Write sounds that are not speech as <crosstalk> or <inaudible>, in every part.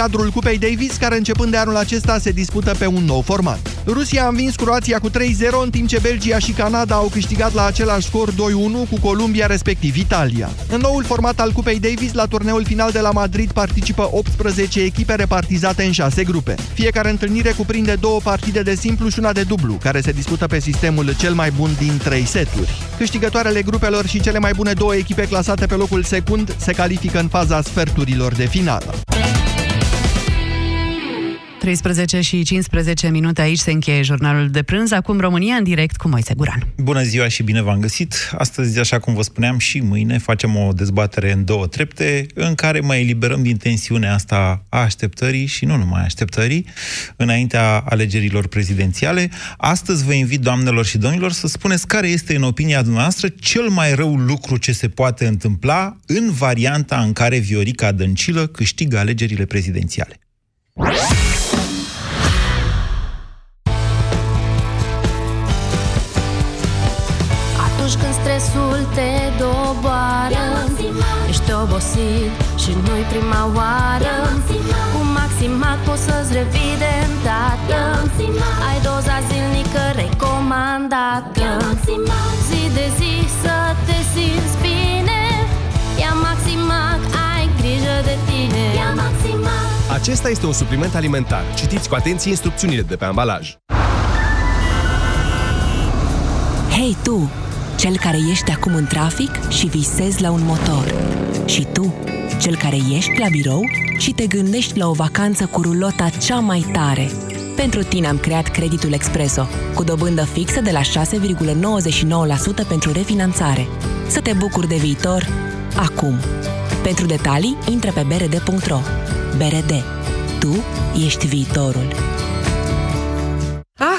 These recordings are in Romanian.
cadrul Cupei Davis, care începând de anul acesta se dispută pe un nou format. Rusia a învins Croația cu 3-0, în timp ce Belgia și Canada au câștigat la același scor 2-1 cu Columbia, respectiv Italia. În noul format al Cupei Davis, la turneul final de la Madrid participă 18 echipe repartizate în 6 grupe. Fiecare întâlnire cuprinde două partide de simplu și una de dublu, care se dispută pe sistemul cel mai bun din 3 seturi. Câștigătoarele grupelor și cele mai bune două echipe clasate pe locul secund se califică în faza sferturilor de finală. 13 și 15 minute aici se încheie jurnalul de prânz. Acum România în direct cu Moise Guran. Bună ziua și bine v-am găsit. Astăzi, așa cum vă spuneam, și mâine facem o dezbatere în două trepte în care mai eliberăm din tensiunea asta a așteptării și nu numai așteptării înaintea alegerilor prezidențiale. Astăzi vă invit, doamnelor și domnilor, să spuneți care este, în opinia dumneavoastră, cel mai rău lucru ce se poate întâmpla în varianta în care Viorica Dăncilă câștigă alegerile prezidențiale. Atunci când stresul te doboară Ești obosit și nu-i prima oară. Cu Maximat poți să-ți revii de îndată. Ai doza zilnică recomandată. Zi de zi Acesta este un supliment alimentar. Citiți cu atenție instrucțiunile de pe ambalaj. Hei tu, cel care ești acum în trafic și visezi la un motor. Și tu, cel care ești la birou și te gândești la o vacanță cu rulota cea mai tare. Pentru tine am creat creditul Expreso, cu dobândă fixă de la 6,99% pentru refinanțare. Să te bucuri de viitor acum. Pentru detalii, intră pe brd.ro. BRD. Tu ești viitorul.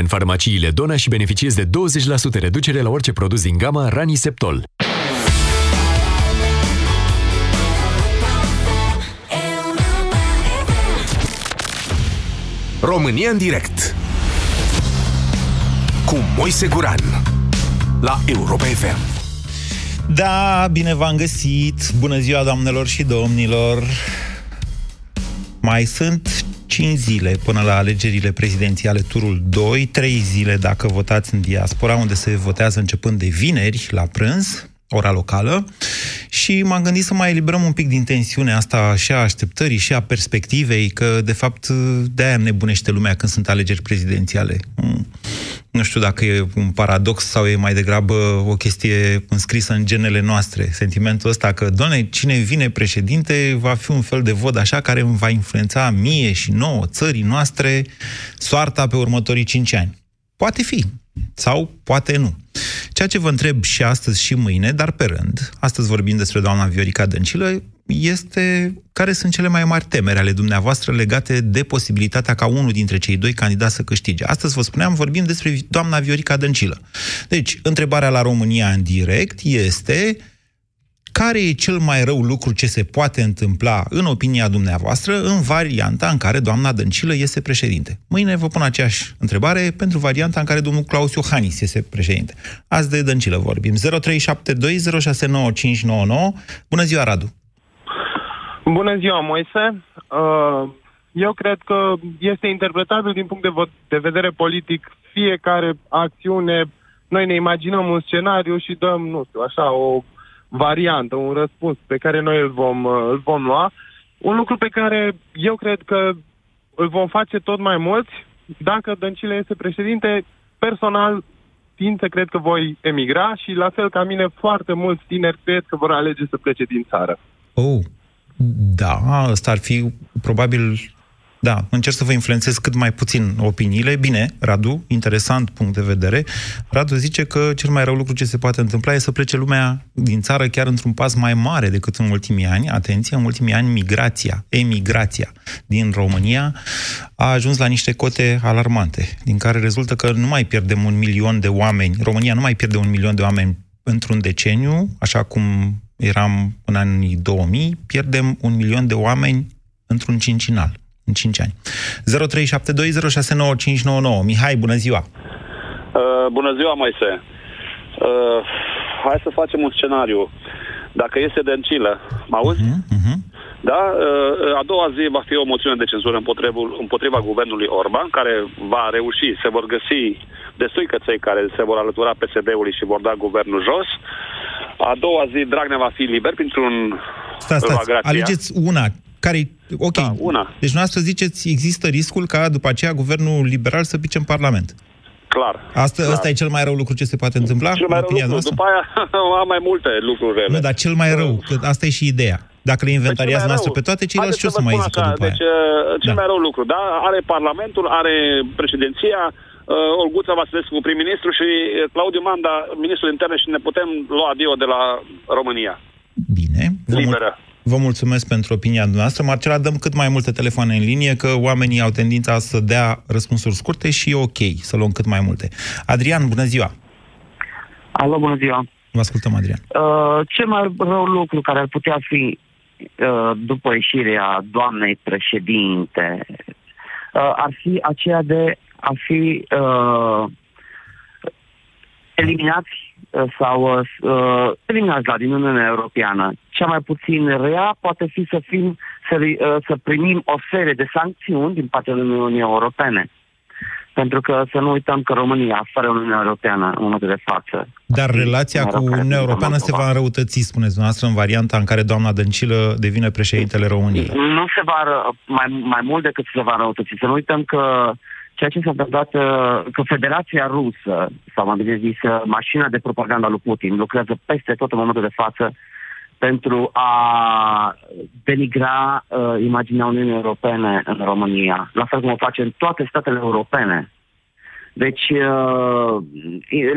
în farmaciile Dona și beneficiezi de 20% reducere la orice produs din gama Raniseptol. România în direct cu Moise Guran la Europa FM. Da, bine v-am găsit! Bună ziua, doamnelor și domnilor! Mai sunt 5 zile până la alegerile prezidențiale turul 2, 3 zile dacă votați în diaspora, unde se votează începând de vineri la prânz, ora locală, și m-am gândit să mai eliberăm un pic din tensiunea asta și a așteptării și a perspectivei, că de fapt de-aia nebunește lumea când sunt alegeri prezidențiale. Mm. Nu știu dacă e un paradox sau e mai degrabă o chestie înscrisă în genele noastre. Sentimentul ăsta că, doamne, cine vine președinte va fi un fel de vot așa care va influența mie și nouă țării noastre soarta pe următorii cinci ani. Poate fi, sau poate nu. Ceea ce vă întreb și astăzi și mâine, dar pe rând, astăzi vorbim despre doamna Viorica Dăncilă, este care sunt cele mai mari temeri ale dumneavoastră legate de posibilitatea ca unul dintre cei doi candidați să câștige. Astăzi, vă spuneam, vorbim despre doamna Viorica Dăncilă. Deci, întrebarea la România în direct este care e cel mai rău lucru ce se poate întâmpla, în opinia dumneavoastră, în varianta în care doamna Dăncilă este președinte? Mâine vă pun aceeași întrebare pentru varianta în care domnul Claus Iohannis este președinte. Azi de Dăncilă vorbim. 0372069599. Bună ziua, Radu! Bună ziua, Moise! Uh, eu cred că este interpretabil din punct de, de vedere politic fiecare acțiune. Noi ne imaginăm un scenariu și dăm, nu știu, așa, o variantă, un răspuns pe care noi îl vom, uh, îl vom lua. Un lucru pe care eu cred că îl vom face tot mai mulți, dacă Dăncilă este președinte, personal tind să cred că voi emigra și la fel ca mine foarte mulți tineri cred că vor alege să plece din țară. Oh, da, ăsta ar fi probabil Da, încerc să vă influențez cât mai puțin opiniile. Bine, Radu, interesant punct de vedere. Radu zice că cel mai rău lucru ce se poate întâmpla e să plece lumea din țară chiar într-un pas mai mare decât în ultimii ani. Atenție, în ultimii ani migrația, emigrația din România a ajuns la niște cote alarmante, din care rezultă că nu mai pierdem un milion de oameni, România nu mai pierde un milion de oameni într-un deceniu, așa cum eram în anii 2000, pierdem un milion de oameni într-un cincinal în 5 ani. 0372069599. Mihai, bună ziua! Uh, bună ziua, Moise! Uh, hai să facem un scenariu. Dacă este Dăncilă, mă auzi? Uh-huh, uh-huh. Da? Uh, a doua zi va fi o moțiune de cenzură împotriva, împotriva guvernului Orban, care va reuși, se vor găsi destui căței care se vor alătura PSD-ului și vor da guvernul jos. A doua zi Dragnea va fi liber printr-un Stați, stați, alegeți una care Ok. Da, una. Deci noastră ziceți, există riscul ca după aceea guvernul liberal să pice în Parlament. Clar. Asta, clar. asta e cel mai rău lucru ce se poate întâmpla? Cel mai rău lucru. Noastră? După aia <laughs> am mai multe lucruri rele. Nu, dar cel mai rău, că asta e și ideea. Dacă le inventariați noastră pe toate, ceilalți ce o să mai zică după Deci, aia? cel da. mai rău lucru, da? Are Parlamentul, are președinția, uh, Olguța Vasilescu, prim-ministru și Claudiu Manda, ministrul interne și ne putem lua adio de la România. Bine. Liberă. Vă mulțumesc pentru opinia dumneavoastră. Marcela, dăm cât mai multe telefoane în linie, că oamenii au tendința să dea răspunsuri scurte și e ok să luăm cât mai multe. Adrian, bună ziua! Alo, bună ziua! Vă ascultăm, Adrian. Uh, cel mai rău lucru care ar putea fi uh, după ieșirea doamnei președinte uh, ar fi aceea de a fi uh, eliminați Uh, sau uh, eliminați la din Uniunea Europeană. Cea mai puțin rea poate fi să, fim, să, uh, să primim o serie de sancțiuni din partea Uniunii Europene. Pentru că să nu uităm că România, fără Uniunea Europeană, în momentul de față... Dar relația cu Uniunea Europeană se va înrăutăți, spuneți dumneavoastră, în varianta în care doamna Dăncilă devine președintele României. Nu se va, mai, mai mult decât se va înrăutăți. Să nu uităm că ceea ce s-a întâmplat uh, că Federația Rusă, sau mai bine zis, uh, mașina de propaganda lui Putin, lucrează peste tot în momentul de față pentru a denigra uh, imaginea Uniunii Europene în România, la fel cum o face în toate statele europene. Deci, uh,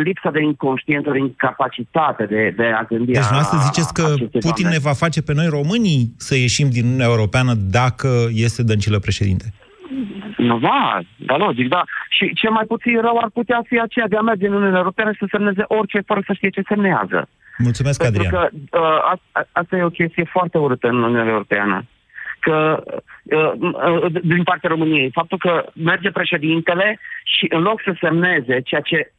lipsa de inconștiență, de incapacitate de, de a gândi... Deci, noastră ziceți că Putin doamne. ne va face pe noi românii să ieșim din Uniunea Europeană dacă este Dăncilă președinte? Nu, da, da, logic, da. Și cel mai puțin rău ar putea fi aceea de a merge în Uniunea Europeană și să semneze orice fără să știe ce semnează. Mulțumesc, Pentru Adrian. că uh, a, asta e o chestie foarte urâtă în Uniunea Europeană. Că uh, uh, din partea României, faptul că merge președintele și în loc să semneze ceea ce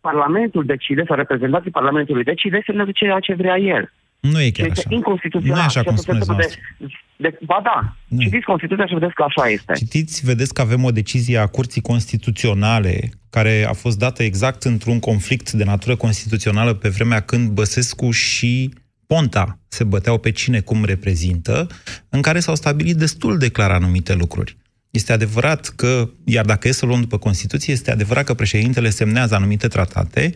Parlamentul decide, sau reprezentanții Parlamentului decide, semnează ceea ce vrea el. Nu e chiar așa. Nu e așa cum spuneți de, de, Ba da, nu. citiți Constituția și vedeți că așa este. Citiți, vedeți că avem o decizie a Curții Constituționale care a fost dată exact într-un conflict de natură constituțională pe vremea când Băsescu și Ponta se băteau pe cine cum reprezintă, în care s-au stabilit destul de clar anumite lucruri. Este adevărat că, iar dacă e să luăm după Constituție, este adevărat că președintele semnează anumite tratate,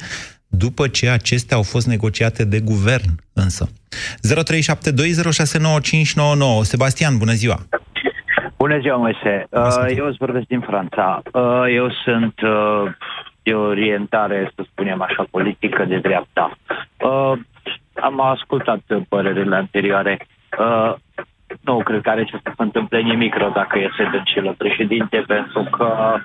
după ce acestea au fost negociate de guvern, însă. 0372069599. Sebastian, bună ziua! Bună ziua, Moise. Uh, eu îți vorbesc din Franța. Uh, eu sunt uh, de orientare, să spunem așa, politică de dreapta. Am ascultat părerile anterioare. Nu cred că are ce să se întâmple nimic rău dacă iese Dăncilă președinte, pentru că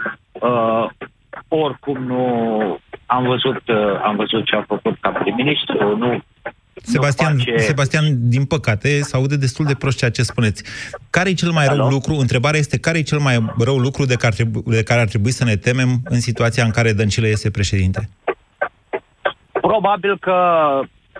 oricum nu am văzut, uh, am văzut ce a făcut ca prim-ministru, nu Sebastian, face... Sebastian, din păcate, se aude destul de prost ceea ce spuneți. Care e cel mai Alo? rău lucru? Întrebarea este, care e cel mai rău lucru de care, trebui, de care ar trebui să ne temem în situația în care Dăncilă este președinte? Probabil că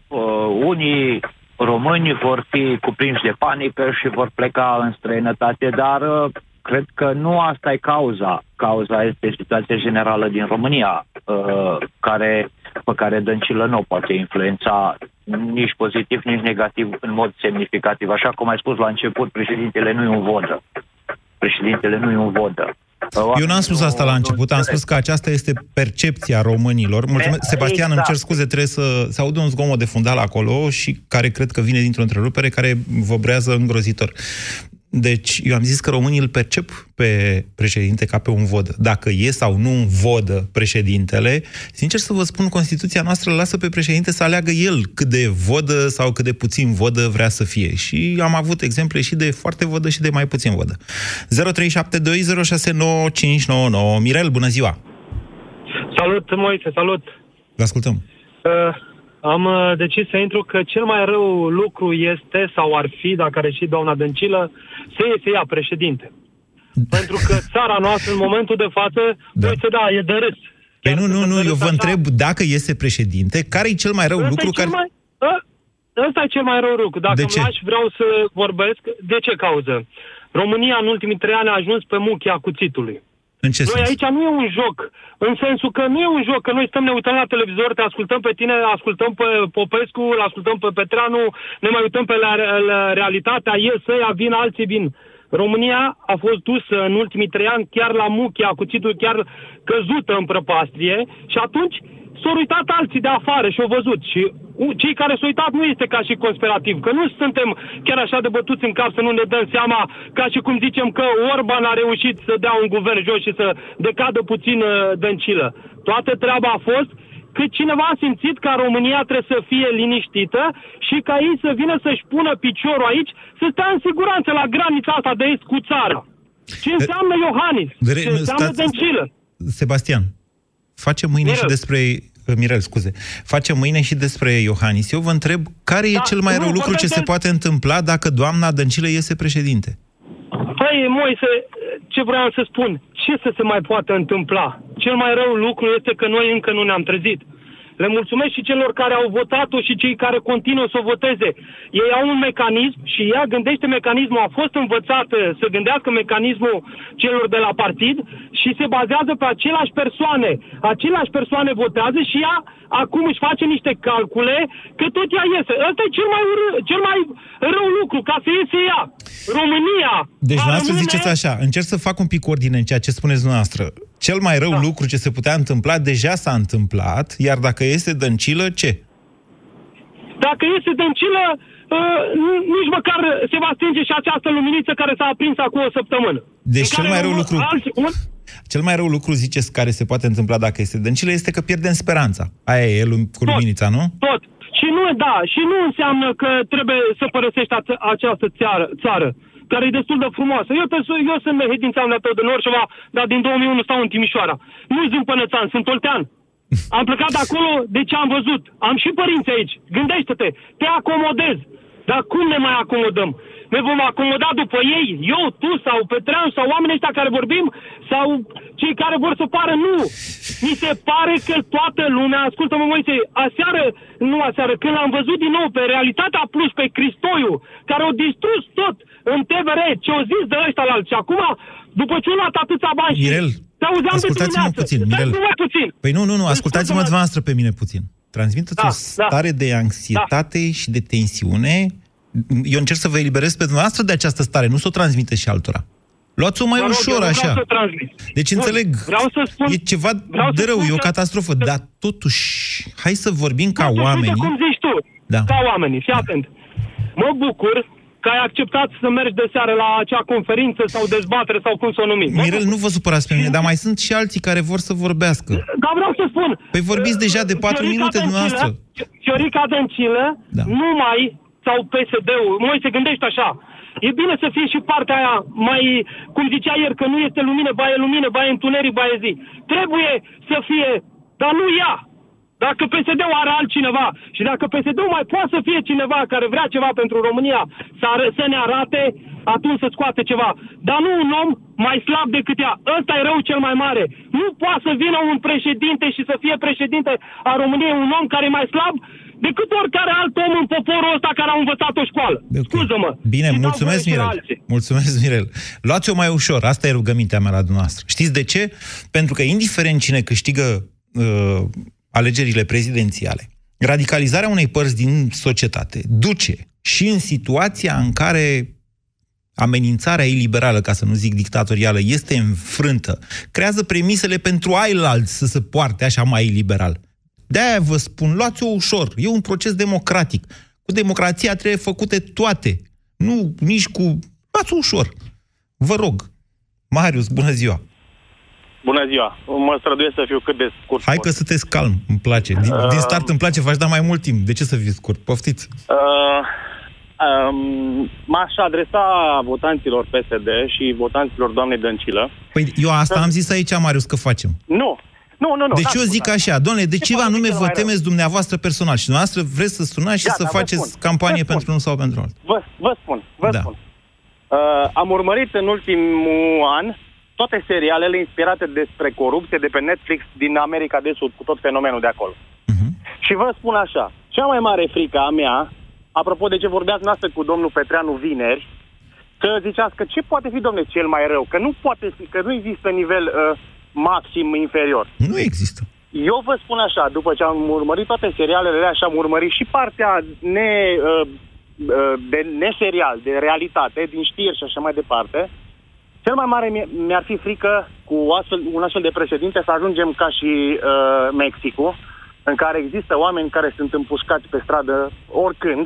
uh, unii români vor fi cuprinși de panică și vor pleca în străinătate, dar uh, cred că nu asta e cauza. Cauza este situația generală din România, uh, care, pe care Dăncilă nu poate influența nici pozitiv, nici negativ în mod semnificativ. Așa cum ai spus la început, președintele nu e un vodă. Președintele nu e un vodă. Eu n-am spus asta la început, am spus că aceasta este percepția românilor. Mulțumesc. Sebastian, exact. îmi cer scuze, trebuie să se audă un zgomot de fundal acolo și care cred că vine dintr-o întrerupere care vibrează îngrozitor. Deci, eu am zis că românii îl percep pe președinte ca pe un vodă. Dacă e sau nu un vodă președintele, sincer să vă spun, Constituția noastră îl lasă pe președinte să aleagă el cât de vodă sau cât de puțin vodă vrea să fie. Și am avut exemple și de foarte vodă și de mai puțin vodă. 0372069599. Mirel, bună ziua! Salut, Moise, salut! Vă ascultăm! Uh, am uh, decis să intru că cel mai rău lucru este, sau ar fi, dacă are și doamna Dăncilă, să iese ea președinte. <laughs> Pentru că țara noastră, în momentul de față, da. uite, da, e de râs. Păi nu, nu, nu, eu vă întreb dacă iese președinte, care e cel mai rău Ăsta lucru e cel care... mai, ă, ăsta e cel mai rău lucru. Dacă De de ce? lași, vreau să vorbesc. De ce cauză? România în ultimii trei ani a ajuns pe muchia cuțitului. În ce Noi sens? aici nu e un joc, în sensul că nu e un joc, că noi stăm, ne uităm la televizor, te ascultăm pe tine, ascultăm pe Popescu, îl ascultăm pe Petreanu, ne mai uităm pe la, la realitatea, ies ăia, vin, alții vin. România a fost dusă în ultimii trei ani chiar la muchia, cuțitul chiar căzută în prăpastrie și atunci s-au uitat alții de afară și au văzut. Și u- cei care s-au uitat nu este ca și conspirativ, că nu suntem chiar așa de bătuți în cap să nu ne dăm seama, ca și cum zicem că Orban a reușit să dea un guvern jos și să decadă puțin uh, dăncilă. Toată treaba a fost că cineva a simțit că România trebuie să fie liniștită și ca ei să vină să-și pună piciorul aici, să stea în siguranță la granița asta de est cu țara. Ce înseamnă Iohannis? Vere- Ce înseamnă stați- Dăncilă? Sebastian, facem mâine Mirel. și despre... Mirel, scuze. Facem mâine și despre Iohannis. Eu vă întreb, care e Da, cel mai nu, rău lucru ce vorbesc se de- poate întâmpla dacă doamna Dăncilă iese președinte? Păi, Moise, ce vreau să spun? Ce să se mai poate întâmpla? Cel mai rău lucru este că noi încă nu ne-am trezit. Le mulțumesc și celor care au votat-o și cei care continuă să o voteze. Ei au un mecanism și ea gândește mecanismul, a fost învățată să gândească mecanismul celor de la partid și se bazează pe aceleași persoane. Aceleași persoane votează și ea acum își face niște calcule că tot ea iese. Ăsta e cel mai, urâ- cel mai rău lucru, ca să iese ea. România Deci, va dumneavoastră rămâne- ziceți așa, încerc să fac un pic ordine în ceea ce spuneți dumneavoastră. Cel mai rău da. lucru ce se putea întâmpla, deja s-a întâmplat, iar dacă este dăncilă, ce? Dacă este dăncilă, uh, nu- nici măcar se va stinge și această luminiță care s-a aprins acum o săptămână. Deci În cel care mai rău un- lucru- Alți, un, Cel mai rău lucru, ziceți, care se poate întâmpla dacă este dăncilă, este că pierdem speranța. Aia e lum- cu luminița, nu? tot. Și nu, da, și nu înseamnă că trebuie să părăsești ace- această țară, țară care e destul de frumoasă. Eu, pe, eu sunt mehedințean de de Norșova, dar din 2001 stau în Timișoara. Nu sunt pănățan, sunt oltean. Am plecat de acolo de ce am văzut. Am și părinți aici. Gândește-te, te acomodezi. Dar cum ne mai acomodăm? Ne vom acomoda după ei, eu, tu sau Petrean sau oamenii ăștia care vorbim sau cei care vor să pară nu. Mi se pare că toată lumea, ascultă-mă Moise, aseară, nu aseară, când l-am văzut din nou pe Realitatea Plus, pe Cristoiu, care au distrus tot în TVR, ce au zis de ăștia la alții. Și acum, după ce au luat atâția bani Mirel, și te auzeam de ascultați-mă dimineață, puțin, stai Mirel. numai puțin. Păi nu, nu, nu, ascultați-mă Ascultă-mă. dumneavoastră pe mine puțin. Transmiteți Da, o stare de anxietate și de tensiune. Eu încerc să vă eliberez pe dumneavoastră de această stare, nu să o transmiteți și altora. Luați-o mai Mă rog, ușor, eu nu așa. vreau să transmit. Deci Bun, înțeleg, vreau să spun, e ceva vreau să de rău, spun e o că- catastrofă, dar totuși, hai să vorbim ca Totuși, oamenii. Uite cum zici tu, Da. ca oamenii, fii atent. Mă bucur că ai acceptat să mergi de seară la acea conferință sau dezbatere sau cum să o numim. Mă Mirel, bucur. nu vă supărați pe mine, dar mai sunt și alții care vor să vorbească. Dar vreau să spun... Păi vorbiți deja de patru Fiorica minute Dăncilă- dumneavoastră. Fiorica Dăncilă, Da. nu mai, sau PSD-ul, mai se gândește așa. E bine să fie și partea aia mai, cum zicea ieri, că nu este lumină, ba e lumină, ba e întuneric, ba e zi. Trebuie să fie, dar nu ea. Dacă PSD-ul are altcineva și dacă PSD-ul mai poate să fie cineva care vrea ceva pentru România, să, ară, să ne arate, atunci să scoate ceva. Dar nu un om mai slab decât ea. Ăsta e rău cel mai mare. Nu poate să vină un președinte și să fie președinte a României un om care e mai slab decât oricare alt om în poporul ăsta care a învățat o școală. Scuză-mă. Bine, Și dau mulțumesc, voie și la Mirel. alții. Mulțumesc, Mirel. Luați-o mai ușor, asta e rugămintea mea la dumneavoastră. Știți de ce? Pentru că indiferent cine câștigă uh, alegerile prezidențiale, radicalizarea unei părți din societate duce și în situația în care amenințarea iliberală, ca să nu zic dictatorială, este înfrântă, creează premisele pentru ailalți să se poarte așa mai iliberal. De-aia vă spun, luați-o ușor. E un proces democratic. Cu democrația trebuie făcute toate. Nu nici cu Luați ușor. Vă rog. Marius, bună ziua. Bună ziua. Mă străduiesc să fiu cât de scurt. Hai că sunteți calm, îmi place. Din, Uh, din start îmi place, v-aș da mai mult timp. De ce să fiți scurt? Poftiți. Uh, um, m-aș adresa votanților PSD și votanților doamnei Dăncilă. Păi eu asta am zis aici, Marius, că facem. Nu, nu, nu. nu Deci n-am eu spus zic asta. așa, domnule, de ce poate fi anume cel vă mai rău? temeți dumneavoastră personal și dumneavoastră vreți să sunați și Gata, să vă faceți spun. campanie Vă spun. pentru unul sau pentru altul? Vă, vă spun, vă Da. spun. Uh, am urmărit în ultimul an toate serialele inspirate despre corupție de pe Netflix din America de Sud, cu tot fenomenul de acolo. Mhm. Și vă spun așa, cea mai mare frică a mea, apropo de ce vorbeați noastră cu domnul Petreanu vineri, că ziceați că ce poate fi, domnule, cel mai rău? Că nu poate fi, că nu există nivel uh, maxim inferior. Nu există. Eu vă spun așa, după ce am urmărit toate serialele alea și am urmărit și partea ne, uh, uh, de neserial, de realitate, din știri și așa mai departe, cel mai mare mi- mi-ar fi frică cu astfel, un astfel de președinte să ajungem ca și uh, Mexicul, în care există oameni care sunt împușcați pe stradă oricând,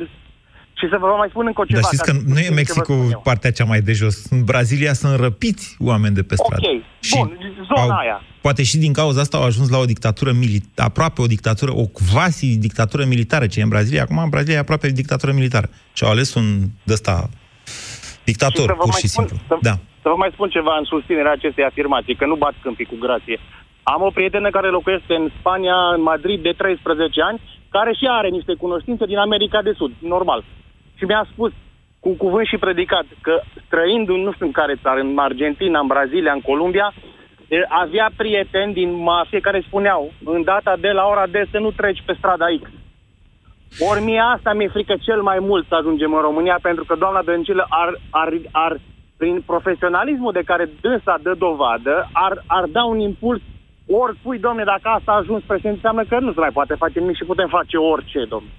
și să vă mai spun încă ceva. Dar știți ca că să nu e știți ce vă Mexicul spun eu. partea cea mai de jos. În Brazilia sunt răpiți oameni de pe stradă. Ok, bun, zona aia. Poate și din cauza asta au ajuns la o dictatură militară, aproape o dictatură, o quasi dictatură militară, ce e în Brazilia. Acum în Brazilia e aproape dictatură militară. Și au ales un de ăsta dictator, Și să vă pur mai și spun- simplu. Să, Da. Să vă mai spun ceva în susținerea acestei afirmații, că nu bat câmpii cu grație. Am o prietenă care locuiește în Spania, în Madrid, de 13 ani, care și are niște cunoștințe din America de Sud, normal. Și mi-a spus cu cuvânt și predicat că străind în nu știu în care țară, în Argentina, în Brazilia, în Columbia, e, avea prieteni din mafie care spuneau în data de la ora de să nu treci pe strada X. Ori mie asta mi-e frică cel mai mult să ajungem în România, pentru că doamna Dăncilă ar, ar, ar prin profesionalismul de care dânsa dă dovadă, ar, ar da un impuls oricui, domne, dacă asta a ajuns președinte, înseamnă că nu se mai poate face nimic și putem face orice, domne.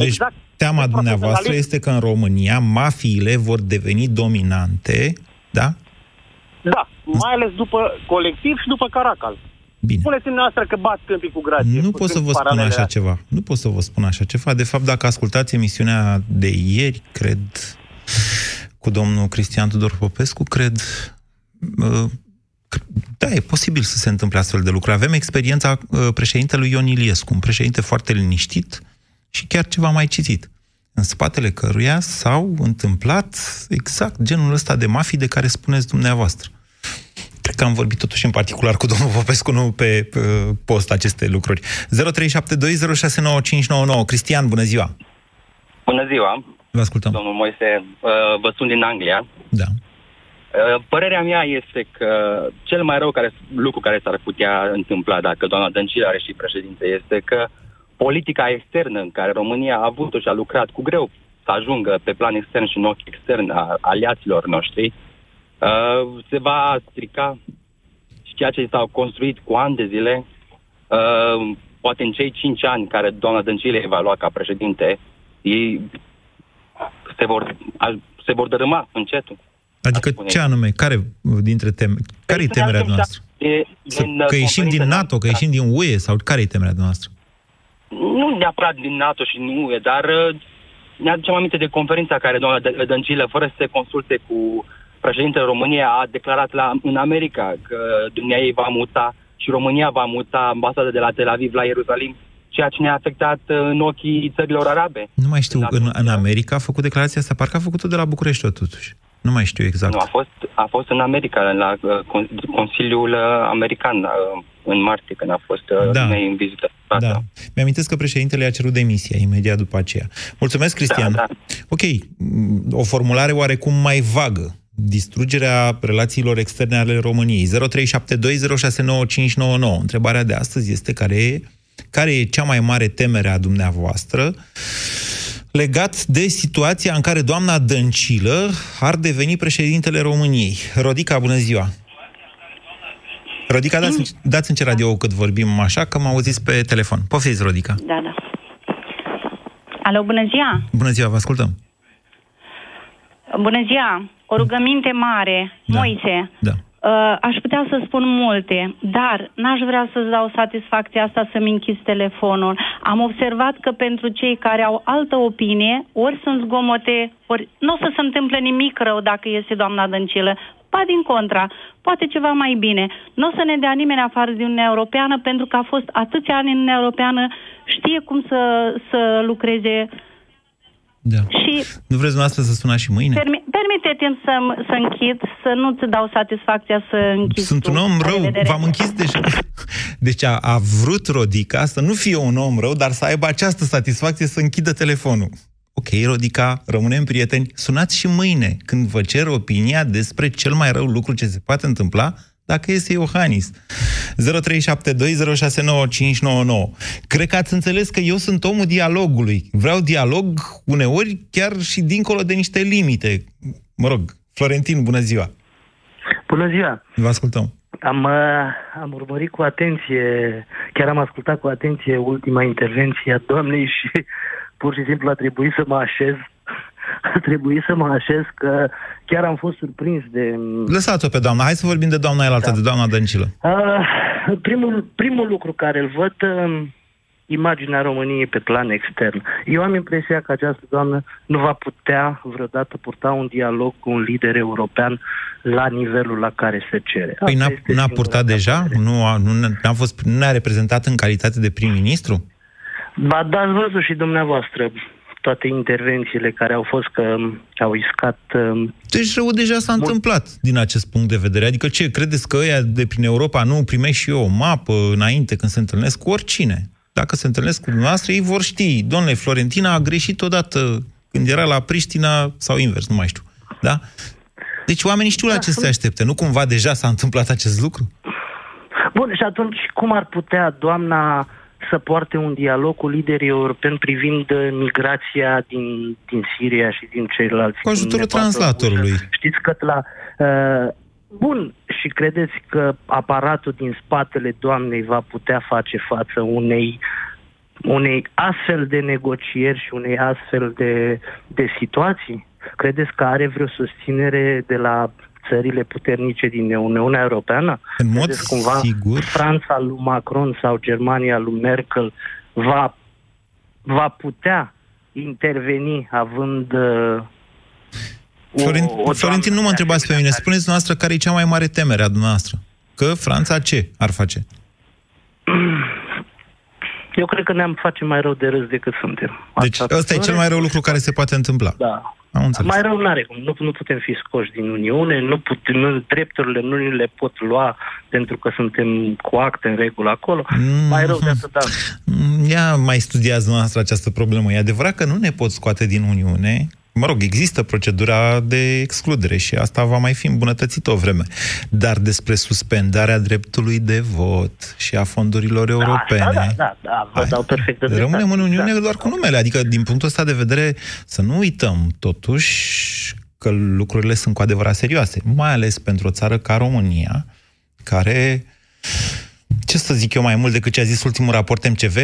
Deci Exact. teama Deci dumneavoastră profesionalism- este că în România mafiile vor deveni dominante, da? Da, mai ales după colectiv și după Caracal. Bine. Spuneți-mi noastră că bat câmpii cu grație. Nu pot să vă spun paralele așa astea. ceva. Nu pot să vă spun așa ceva. De fapt, dacă ascultați emisiunea de ieri, cred, cu domnul Cristian Tudor Popescu, cred, uh, da, e posibil să se întâmple astfel de lucruri. Avem experiența uh, președintelui Ion Iliescu, un președinte foarte liniștit și chiar ceva mai citit, în spatele căruia s-au întâmplat exact genul ăsta de mafii de care spuneți dumneavoastră. Cred că am vorbit totuși în particular cu domnul Popescu, nu pe uh, post aceste lucruri. 0372069599. Cristian, bună ziua! Bună ziua, Vă ascultăm. domnul Moise. Uh, Vă sunt din Anglia. Da. Uh, Părerea mea este că cel mai rău care, lucru care s-ar putea întâmpla dacă doamna Dăncilă are și președinte este că politica externă în care România a avut-o și a lucrat cu greu să ajungă pe plan extern și în ochi extern a aliaților noștri, uh, se va strica și ceea ce s-a construit cu ani de zile, uh, poate în cei cinci ani care doamna Dăncilă va lua ca președinte, ei se vor, a- se vor dărâma încetul. Adică ce anume? Care uh, dintre teme? Care e temerea noastră? E, Să, din, uh, că ieșim din conferința NATO, că ieșim din UE sau care e temerea noastră? Nu neapărat din NATO și din UE, dar uh, ne aducem aminte de conferința care doamna Dă- Dăncilă, fără să se consulte cu președintele României, a declarat la, în America că dumnea ei va muta și România va muta ambasada de la Tel Aviv la Ierusalim, ceea ce ne-a afectat uh, în ochii țărilor arabe. Nu mai știu, în, în America a făcut declarația asta, parcă a făcut-o de la București totuși. Nu mai știu exact. Nu, a fost, a fost în America, la uh, Con- Consiliul uh, American, uh, în martie, când a fost uh, Da. da. în vizită. Da. Mi-amintesc că președintele a cerut demisia imediat după aceea. Mulțumesc, Cristian. Da, Ok, m, o formulare oarecum mai vagă. Distrugerea relațiilor externe ale României. 0372069599. Întrebarea de astăzi este care e, care e cea mai mare temere a dumneavoastră legat de situația în care doamna Dăncilă ar deveni președintele României. Rodica, bună ziua! Rodica, dați, dați în ce radio cât vorbim așa, că m-au zis pe telefon. Poftiți, Rodica. Da, da. Alo, bună ziua! Bună ziua, vă ascultăm. Bună ziua! O rugăminte mare, Da. Moise. Da. Uh, aș putea să spun multe, dar n-aș vrea să-ți dau satisfacția asta să-mi închizi telefonul. Am observat că pentru cei care au altă opinie, ori sunt zgomote, ori nu o să se întâmple nimic rău dacă este doamna Dăncilă. Ba din contra, poate ceva mai bine. Nu o să ne dea nimeni afară din Uniunea Europeană pentru că a fost atâția ani în Uniunea Europeană, știe cum să, să lucreze Da. și Nu vreți dumneavoastră să sunați și mâine? permi- permiteți-mi să, să închid, să nu-ți dau satisfacția să închizi Sunt tu. un om La rău, revedere. v-am închis deja. Deci a, a vrut Rodica să nu fie un om rău, dar să aibă această satisfacție să închidă telefonul. Ok, Rodica, rămânem prieteni, sunați și mâine când vă cer opinia despre cel mai rău lucru ce se poate întâmpla dacă este Iohannis. 0372069599. Cred că ați înțeles că eu sunt omul dialogului. Vreau dialog uneori chiar și dincolo de niște limite. Mă rog, Florentin, bună ziua! Bună ziua! Vă ascultăm. Am, uh, am urmărit cu atenție, chiar am ascultat cu atenție ultima intervenție a doamnei <laughs> și pur și simplu a trebuit să mă așez. <laughs> A trebuit să mă așez că chiar am fost surprins de... Lăsați-o pe doamna. Hai să vorbim de doamna elaltă, da. de doamna Dăncilă. Uh, primul, primul lucru care îl văd, uh, imaginea României pe plan extern. Eu am impresia că această doamnă nu va putea vreodată purta un dialog cu un lider european la nivelul la care se cere. Păi Asta n-a, este n-a singura purtat mea deja? părere. Nu a, nu, n-a fost, nu ne-a reprezentat în calitate de prim-ministru? Ba, da, ați văzut și dumneavoastră toate intervențiile care au fost că um, au iscat... um, Deci rău deja s-a întâmplat din acest punct de vedere. Adică ce, credeți că ăia de prin Europa nu primești și eu o mapă înainte când se întâlnesc cu oricine? Dacă se întâlnesc cu dumneavoastră, ei vor ști. Domnule, Florentina a greșit odată când era la Priștina sau invers, nu mai știu. Da? Deci oamenii știu la ce se aștepte. Nu cumva deja s-a întâmplat acest lucru? Bun, și atunci cum ar putea doamna să poarte un dialog cu liderii europeni privind uh, migrația din, din Siria și din ceilalți? Cu ajutorul Din Nepal, translatorului. Știți că la... Uh, bun, și credeți că aparatul din spatele doamnei va putea face față unei unei astfel de negocieri și unei astfel de, de situații? Credeți că are vreo susținere de la țările puternice din Uniunea Europeană? În mod Credeți cumva sigur. Franța lui Macron sau Germania lui Merkel va, va putea interveni având uh, Florentin, o Florentin, nu mă întrebați pe mine. Spuneți noastră care e cea mai mare temere a dumneavoastră. Că Franța ce ar face? Eu cred că ne-am face mai rău de râs decât suntem. Deci ăsta e cel mai rău lucru care se poate întâmpla. Da. Am înțeles. Mai rău n-are cum. Nu, nu putem fi scoși din Uniune, nu putem, nu, drepturile nu ni le pot lua pentru că suntem cu acte în regulă acolo. Mm. Mai rău de atât, da. Ia mai studiați dumneavoastră această problemă. E adevărat că nu ne pot scoate din Uniune. Mă rog, există procedura de excludere și asta va mai fi îmbunătățită o vreme. Dar despre suspendarea dreptului de vot și a fondurilor europene... Da, da, da, da, vă dau perfect de Rămânem în Uniune Da. doar cu numele. Adică, din punctul ăsta de vedere, să nu uităm, totuși, că lucrurile sunt cu adevărat serioase. Mai ales pentru o țară ca România, care, ce să zic eu mai mult decât ce a zis ultimul raport MCV?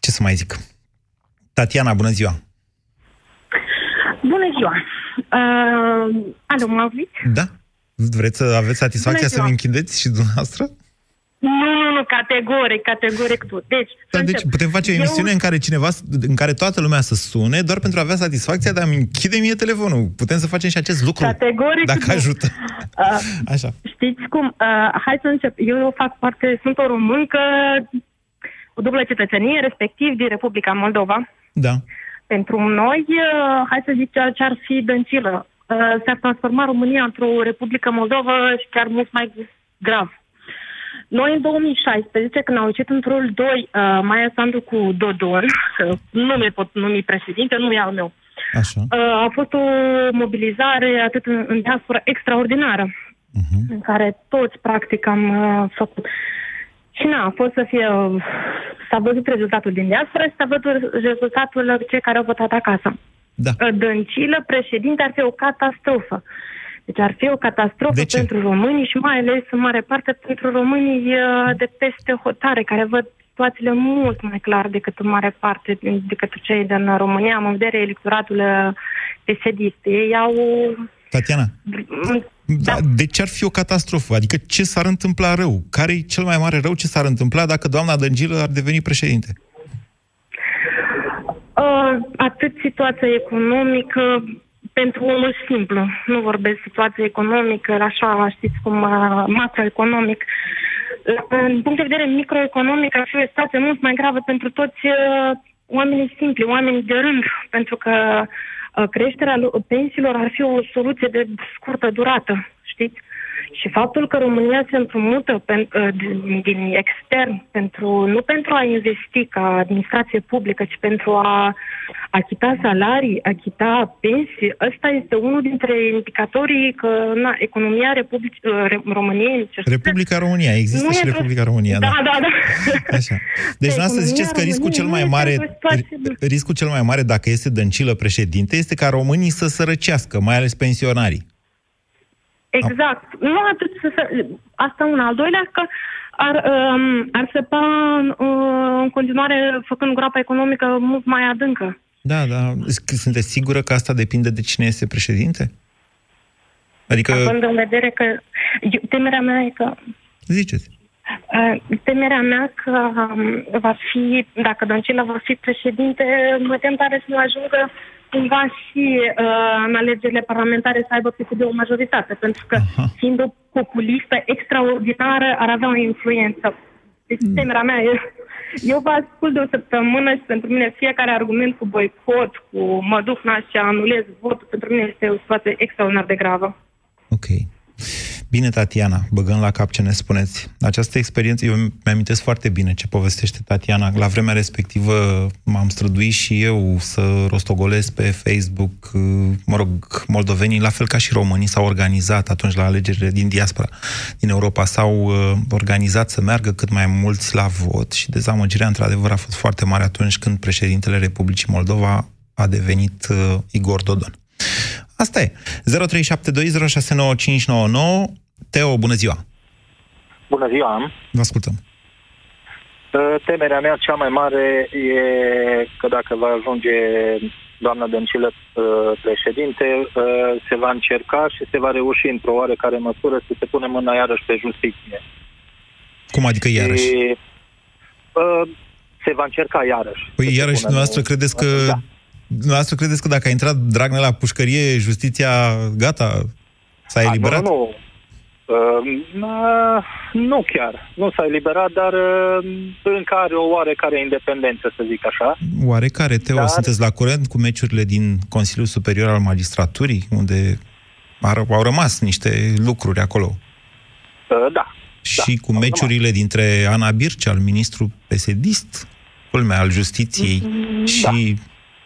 Ce să mai zic? Tatiana, bună ziua! Bună ziua! Uh, alo, mă auziți? Da? Vreți să aveți satisfacția Bună ziua. să-mi închideți și dumneavoastră? Nu, nu, nu, categoric, categoric tu. Deci, să Dar deci încep. putem face o Eu- emisiune în care cineva, în care toată lumea să sune, doar pentru a avea satisfacția de a-mi închide mie telefonul. Putem să facem și acest lucru, Categoric dacă nu. ajută. <laughs> Uh, Așa. știți cum? Uh, hai să încep. Eu fac parte, sunt o româncă cu dublă cetățenie, respectiv din Republica Moldova. Da. Pentru noi, uh, hai să zic ceea ce ar fi dăncilă. Uh, s-ar transforma România într-o Republică Moldova și chiar mult mai grav. Noi în 2016, când au ieșit în turul 2 uh, Maia Sandu cu Dodon, că <laughs> nu mi pot numi președinte, nu e al meu, Așa. uh, a fost o mobilizare atât în, în diaspora extraordinară, Mhm. în care toți practic am uh, făcut. Și na, a fost să fie, uh, s-a văzut rezultatul din diaspora și s-a văzut rezultatul cei care au votat acasă. Da. Uh, Dăncilă, președinte, ar fi o catastrofă. Deci ar fi o catastrofă De ce? pentru românii și mai ales în mare parte pentru românii uh, de peste hotare, care văd situațiile mult mai clar decât în mare parte, decât cei din România. Am în vedere electoratul uh, PSD. Ei au Tatiana, da, de ce ar fi o catastrofă? Adică ce s-ar întâmpla rău? Care e cel mai mare rău ce s-ar întâmpla dacă doamna Dăncilă ar deveni președinte? Uh, atât situația economică, pentru omul simplu, nu vorbesc situație economică, așa, știți cum, uh, macroeconomic. La- În punct de vedere microeconomic, ar fi o situație mult mai gravă pentru toți uh, oamenii simpli, oamenii de rând, pentru că uh, creșterea lu- pensiilor ar fi o soluție de scurtă durată, știți? Și faptul că România se împrumută pen, uh, din, din extern, pentru, nu pentru a investi ca administrație publică, ci pentru a achita salarii, achita pensii, ăsta este unul dintre indicatorii că na, economia Republic, uh, Re- României... îmi cer scuze, Republica România, există nu și e într-o- Republica România, da. Da, da, da. Așa. <laughs> Deci, Pe asta ziceți că economia riscul cel mai României nu mare, este într-o situație- riscul cel mai mare dacă este Dăncilă președinte este ca românii să sărăcească, mai ales pensionarii. Exact. Nu atât să se... Asta una. Al doilea, că ar, um, ar săpa uh, în continuare făcând groapa economică mult mai adâncă. Da, da. Sunteți sigură că asta depinde de cine este președinte? Adică, Având în vedere că... Eu, temerea mea e că... ziceți. Uh, temerea mea că um, va fi, dacă Dăncilă va fi președinte, mă tem tare să nu ajungă cumva și uh, în alegerile parlamentare să aibă PSD o majoritate, pentru că Aha. fiind o populistă extraordinară ar avea o influență. Deci temerea mea e... Eu vă ascult de o săptămână și pentru mine fiecare argument cu boicot, cu mă duc naș și anulez votul, pentru mine este o situație extraordinar de gravă. Ok. Bine, Tatiana, băgând la cap ce ne spuneți. Această experiență, eu mi-amintesc foarte bine ce povestește Tatiana. La vremea respectivă m-am străduit și eu să rostogolesc pe Facebook, uh, mă rog, moldovenii, la fel ca și românii, s-au organizat atunci la alegerile din diaspora din Europa, s-au uh, organizat să meargă cât mai mulți la vot și dezamăgirea, într-adevăr, a fost foarte mare atunci când președintele Republicii Moldova a devenit uh, Igor Dodon. Asta e. 0372069599. Teo, bună ziua! Bună ziua! Vă ascultăm. Uh, Temerea mea cea mai mare e că dacă va ajunge doamna Dăncilă uh, președinte, uh, se va încerca și se va reuși într-o oarecare măsură să se pune mâna iarăși pe justiție. Cum adică iarăși? Și, uh, se va încerca iarăși. Păi să se iarăși, pună dumneavoastră în- credeți că... Da. Dumneavoastră credeți că dacă a intrat Dragnea la pușcărie, justiția, gata, s-a eliberat? Nu, nu, nu. Uh, uh, nu chiar. Nu s-a eliberat, dar uh, încă are o oarecare independență, să zic așa. Oarecare, Teo, Dar- sunteți la curent cu meciurile din Consiliul Superior al Magistraturii, unde ar- au rămas niște lucruri acolo? Uh, da. Și cu meciurile dintre Ana Bircea, al ministru pesedist, culmea al justiției, Mm, și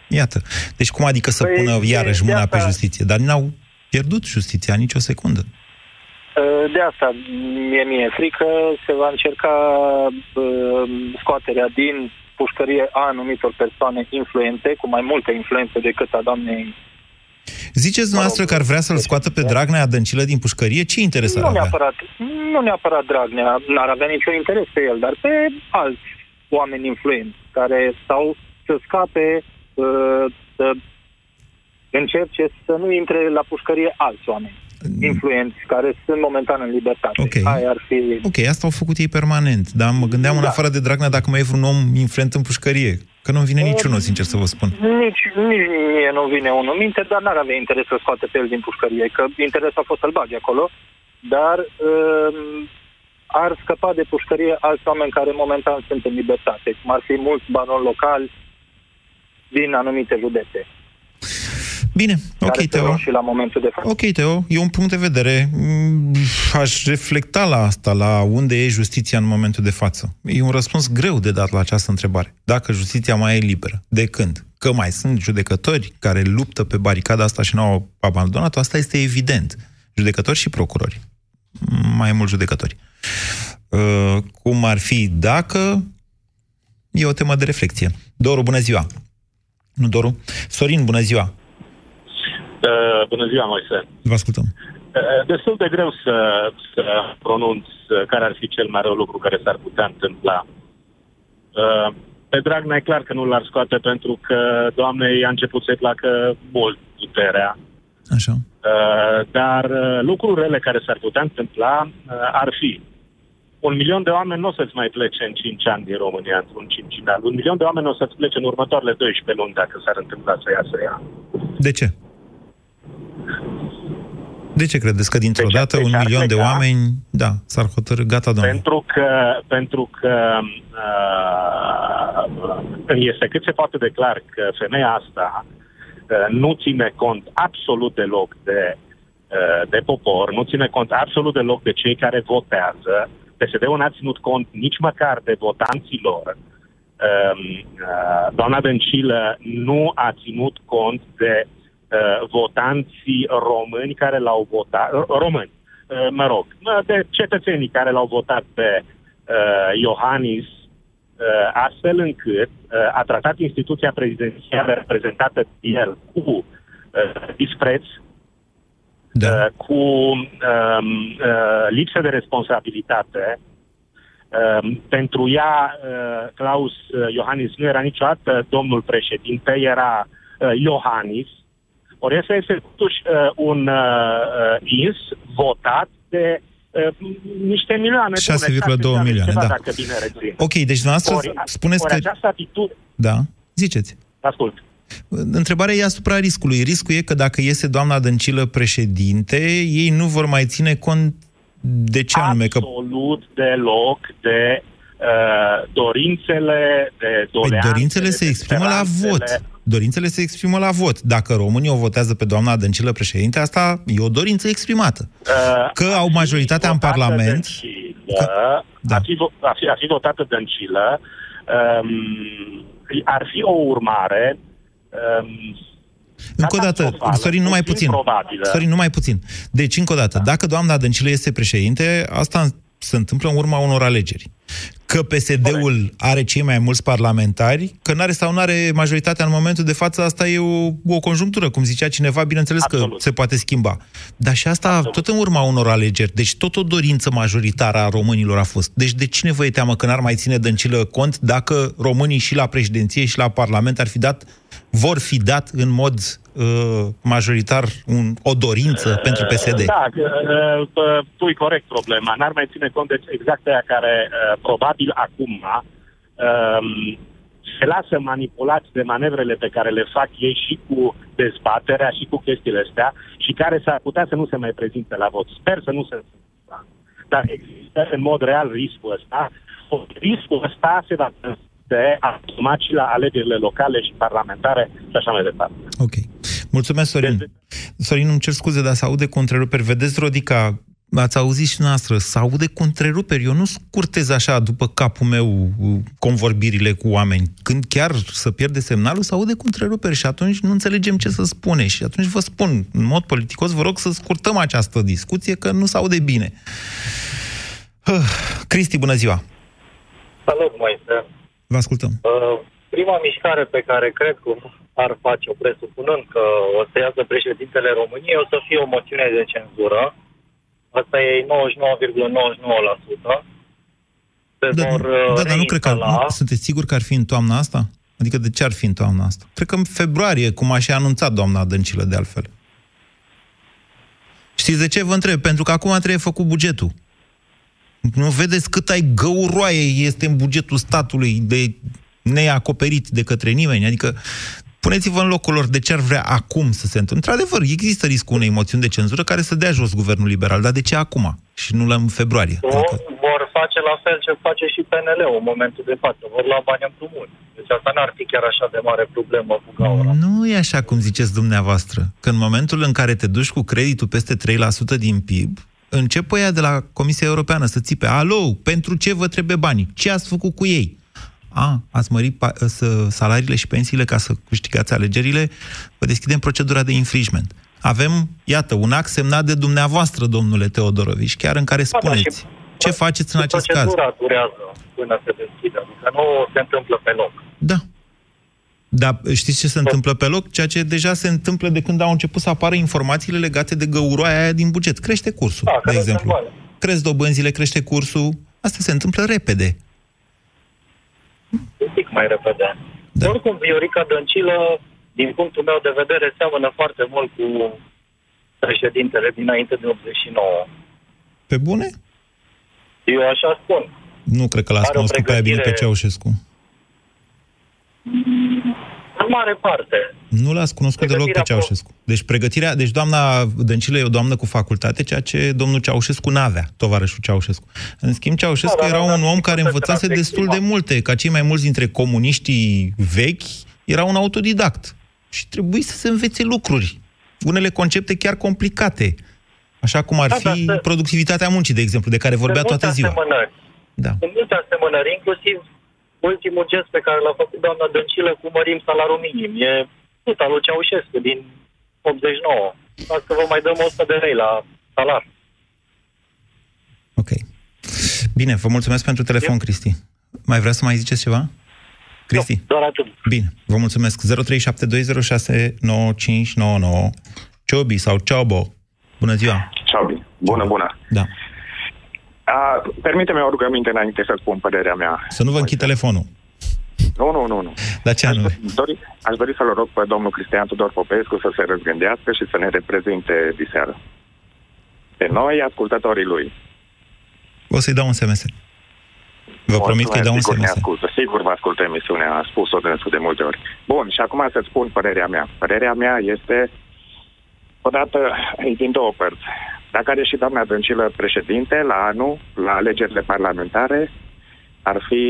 iată. Deci cum adică să Păi, pună de- iarăși de mâna pe asta- justiție? Dar n-au pierdut justiția nicio secundă. Uh, De asta mie mi-e frică, se va încerca uh, scoaterea din pușcărie a anumitor persoane influente, cu mai multe influențe decât a doamnei. Ziceți dumneavoastră că ar vrea să-l scoată pe Dragnea Dăncilă din pușcărie? Ce interes ar Nu avea? neapărat, nu neapărat Dragnea, n-ar avea nicio interes pe el, dar pe alți oameni influenți care sau să scape, uh, să încerce să nu intre la pușcărie alți oameni influenți care sunt momentan în libertate. Ok. Aia ar fi... Ok, asta au făcut ei permanent, dar mă gândeam în Da. afară de Dragnea dacă mai e vreun om influent în pușcărie. Că nu-mi vine niciunul, sincer să vă spun. Nici, nici mie nu vine unul în minte, dar n-ar avea interes să scoate pe el din pușcărie, că interesul a fost să-l bage acolo, dar um, ar scăpa de pușcărie alți oameni care momentan sunt în libertate, cum ar fi mulți baroni locali din anumite județe. Bine, ok, care se Teo. luau și la momentul de față. Ok, Teo, e un punct de vedere. Mm, Aș reflecta la asta, la unde e justiția în momentul de față. E un răspuns greu de dat la această întrebare. Dacă justiția mai e liberă. De când? Că mai sunt judecători care luptă pe baricada asta și nu au abandonat-o, asta este evident. Judecători și procurori. Mai mult judecători. Uh, cum ar fi dacă... E o temă de reflexie. Doru, bună ziua! Nu, Doru? Sorin, bună ziua! Uh, bună ziua, Moise. Vă ascultăm. Uh, destul de greu să, să pronunț uh, care ar fi cel mai rău lucru care s-ar putea întâmpla. Uh, pe Dragnea e clar că nu l-ar scoate pentru că doamnei a început să-i placă mult puterea. Așa. Uh, dar uh, lucruri rele care s-ar putea întâmpla uh, ar fi un milion de oameni nu o să-ți mai plece în 5 ani din România într-un cincinal. Un milion de oameni o să-ți plece în următoarele 12 luni dacă s-ar întâmpla să iasă ea. De ce? De ce credeți că dintr-o Deci- dată deci un ar milion de pleca- oameni, da, s-ar hotărâ, gata, domnule. Pentru că, pentru că uh, este cât se poate de clar că femeia asta uh, nu ține cont absolut deloc de, uh, de popor, nu ține cont absolut deloc de cei care votează. PSD-ul n-a ținut cont nici măcar de votanții lor. Um, uh, doamna Dăncilă nu a ținut cont de uh, votanții români care l-au votat, uh, români, uh, mă rog, uh, de cetățenii care l-au votat pe uh, Iohannis, uh, astfel încât uh, a tratat instituția prezidențială reprezentată de el cu uh, dispreț, da. uh, cu um, uh, lipsă de responsabilitate. Um, pentru ea, uh, Claus uh, Iohannis nu era niciodată domnul președinte, era uh, Iohannis. Ori ăsta este totuși uh, un uh, uh, ins votat de uh, niște milioane. 6,2 domnule, milioane, ceva, da. Dacă bine rețin. Ok, deci dumneavoastră Ori, spuneți ori că... această atitudine... Da, ziceți. Ascult. Întrebarea e asupra riscului. Riscul e că dacă iese doamna Dăncilă președinte, ei nu vor mai ține cont de ce anume? Că Absolut deloc de uh, dorințele, de Păi doleanțele, dorințele se de exprimă la speranțele. vot. Dorințele se exprimă la vot. Dacă românii o votează pe doamna Dăncilă președinte, asta e o dorință exprimată. Uh, Că au majoritatea în votată Parlament, Dăncilă, da. a, fi, vo- a, fi, a fi votată Dăncilă, um, ar fi o urmare um, Încă o dată, catastrofală, Sorin, numai puțin. probabilă. Sorin, numai puțin. Deci, încă o dată, dacă doamna Dăncilă este președinte, asta se întâmplă în urma unor alegeri. Că PSD-ul are cei mai mulți parlamentari, că n-are sau nu are majoritatea în momentul de față, asta e o, o conjunctură, cum zicea cineva, bineînțeles Absolut. că se poate schimba. Dar și asta Absolut. tot în urma unor alegeri. Deci tot o dorință majoritară a românilor a fost. Deci de cine vă e teamă că n-ar mai ține Dăncilă cont dacă românii și la președinție și la Parlament ar fi dat, vor fi dat în mod uh, majoritar un, o dorință pentru PSD? Da, uh, uh, pui corect problema. N-ar mai ține cont de exact aia care uh, probabil acum um, se lasă manipulați de manevrele pe care le fac ei și cu dezbaterea și cu chestiile astea și care s-ar putea să nu se mai prezinte la vot. Sper să nu se întâmple. Dar există în mod real riscul ăsta. Riscul ăsta se va de automat și la alegerile locale și parlamentare și așa mai departe. Ok. Mulțumesc, Sorin. Sorin, îmi cer scuze, dar se aude cu întreruperi. Vedeți, Rodica, ați auzit și noastră, se aude cu întreruperi. Eu nu scurtez așa după capul meu uh, convorbirile cu oameni. Când chiar să pierde semnalul, se aude cu întreruperi și atunci nu înțelegem ce să spune. Și atunci vă spun, în mod politicos, vă rog să scurtăm această discuție, că nu se aude bine. Uh, Cristi, bună ziua! Salut, Moise. Vă ascultăm. Uh, prima mișcare pe care cred că ar face-o, presupunând că o să iasă președintele României, o să fie o moțiune de cenzură. Asta e 99,99%. Se Da, vor da, dar nu cred că... reinstala. Nu, sunteți siguri că ar fi în toamna asta? Adică de ce ar fi în toamna asta? Cred că în februarie, cum a și anunțat doamna Dăncilă, de altfel. Știți de ce vă întreb? Pentru că acum trebuie făcut bugetul. Nu vedeți cât ai găuroaie este în bugetul statului de neacoperit de către nimeni? Adică puneți-vă în locul lor de ce ar vrea acum să se întâmple. Într-adevăr, există riscul unei moțiuni de cenzură care să dea jos guvernul liberal, dar de ce acum? Și nu la în februarie. Vor, vor face la fel ce face și PNL-ul în momentul de față. Vor lua bani împrumut. Deci asta n-ar fi chiar așa de mare problemă cu gaura. Nu e așa cum ziceți dumneavoastră. Că în momentul în care te duci cu creditul peste 3% din PIB, încep ăia de la Comisia Europeană să țipe, alo, pentru ce vă trebuie banii? Ce ați făcut cu ei? A, ați mărit pa- să, salariile și pensiile ca să câștigați alegerile, vă deschidem procedura de infringement. Avem, iată, un act semnat de dumneavoastră, domnule Teodorovici, chiar în care Da, da, spuneți și- ce faceți în Și acest caz. procedura durează până se deschide. Adică nu se întâmplă pe loc. Da. Dar știți ce se întâmplă pe loc? Ceea ce deja se întâmplă de când au început să apară informațiile legate de găuroaia aia din buget. Crește cursul, Da, de crește exemplu. bani. Cresc dobânzile, crește cursul. Asta se întâmplă repede. Un pic mai repede. Da. Oricum, Viorica Dăncilă, din punctul meu de vedere, seamănă foarte mult cu președintele dinainte de 89. Pe bune? Eu așa spun. Nu cred că l-a Are o cunoscut prea bine pe pregătire- Ceaușescu. În mare parte. Nu l-ați cunoscut deloc pe Pregătirea Ceaușescu. Deci pregătirea, deci doamna Dăncilă e o doamnă cu facultate, ceea ce domnul Ceaușescu n-avea, tovarășul Ceaușescu. În schimb, Ceaușescu Da, da, era da, un da, om care să învățase se destul de exprima. multe, ca cei mai mulți dintre comuniștii vechi, era un autodidact. Și trebuie să se învețe lucruri. Unele concepte chiar complicate. Așa cum ar Da, dar fi să- productivitatea muncii, de exemplu, de care vorbea Sunt multe toată ziua. Asemănări. Da. Sunt multe asemănări, inclusiv ultimul gest pe care l-a făcut doamna Dăncilă cu mărim salariul minim. E tot al lui Ceaușescu din 89. Asta vă mai dăm 100 de lei la salar. Ok. Bine, vă mulțumesc pentru telefon, Cristi. Mai vrea să mai ziceți ceva? Cristi? Doar atât. Bine, vă mulțumesc. 0372069599 Ciobi sau Ciobo. Bună ziua! Ciao, bună, bună. Da. A, permite-mi o rugăminte înainte să spun părerea mea. Să nu vă închid telefonul. Nu, nu, nu, nu. La ce anume? Aș dori, aș dori să-l rog pe domnul Cristian Tudor Popescu să se răzgândească și să ne reprezinte diseară. Pe noi, ascultătorii lui. O să-i dau un SMS. Vă promit că îi dau un sigur, ne SMS. ascultă. Sigur vă ascultă emisiunea, a spus-o dânsul de multe ori. Bun, și acum să-ți spun părerea mea. Părerea mea este, odată, e din două părți. Dacă are și doamna Dăncilă președinte, la anul, la alegerile parlamentare, ar fi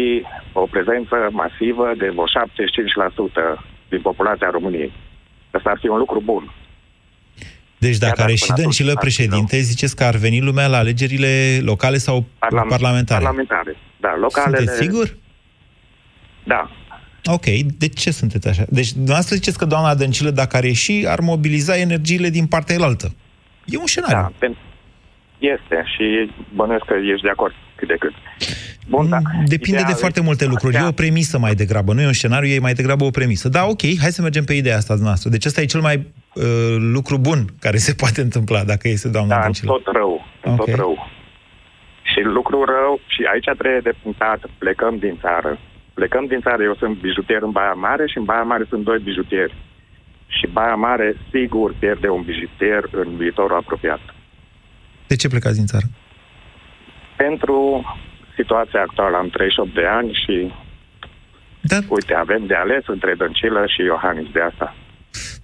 o prezență masivă de vreo 75% din populația României. Asta ar fi un lucru bun. Deci dacă Chiar are dacă și până Dăncilă atunci- președinte, ziceți că ar veni lumea la alegerile locale sau parlamentare? Parlamentare, da. Localele... Sunteți sigur? Da. Ok, de ce sunteți așa? Deci dumneavoastră ziceți că doamna Dăncilă, dacă ar ieși, ar mobiliza energiile din partea elaltă. E un scenariu. Da, pen- este și bănuiesc că ești de acord cât de cât. Bun, da. Depinde Ideea de foarte multe lucruri. E o premisă mai degrabă, nu e un scenariu, e mai degrabă o premisă. Da, ok, hai să mergem pe ideea asta noastră. Deci ăsta e cel mai uh, lucru bun care se poate întâmpla dacă este doamna Da, Dăncilă. tot rău, Ok. tot rău. Și lucru rău, și aici trebuie de punctat, plecăm din țară. Plecăm din țară, eu sunt bijutier în Baia Mare și în Baia Mare sunt doi bijutieri. Și Baia Mare sigur pierde un bijutier în viitorul apropiat. De ce plecați din țară? Pentru situația actuală am 38 de ani și da. uite, avem de ales între Dăncilă și Iohannis de asta.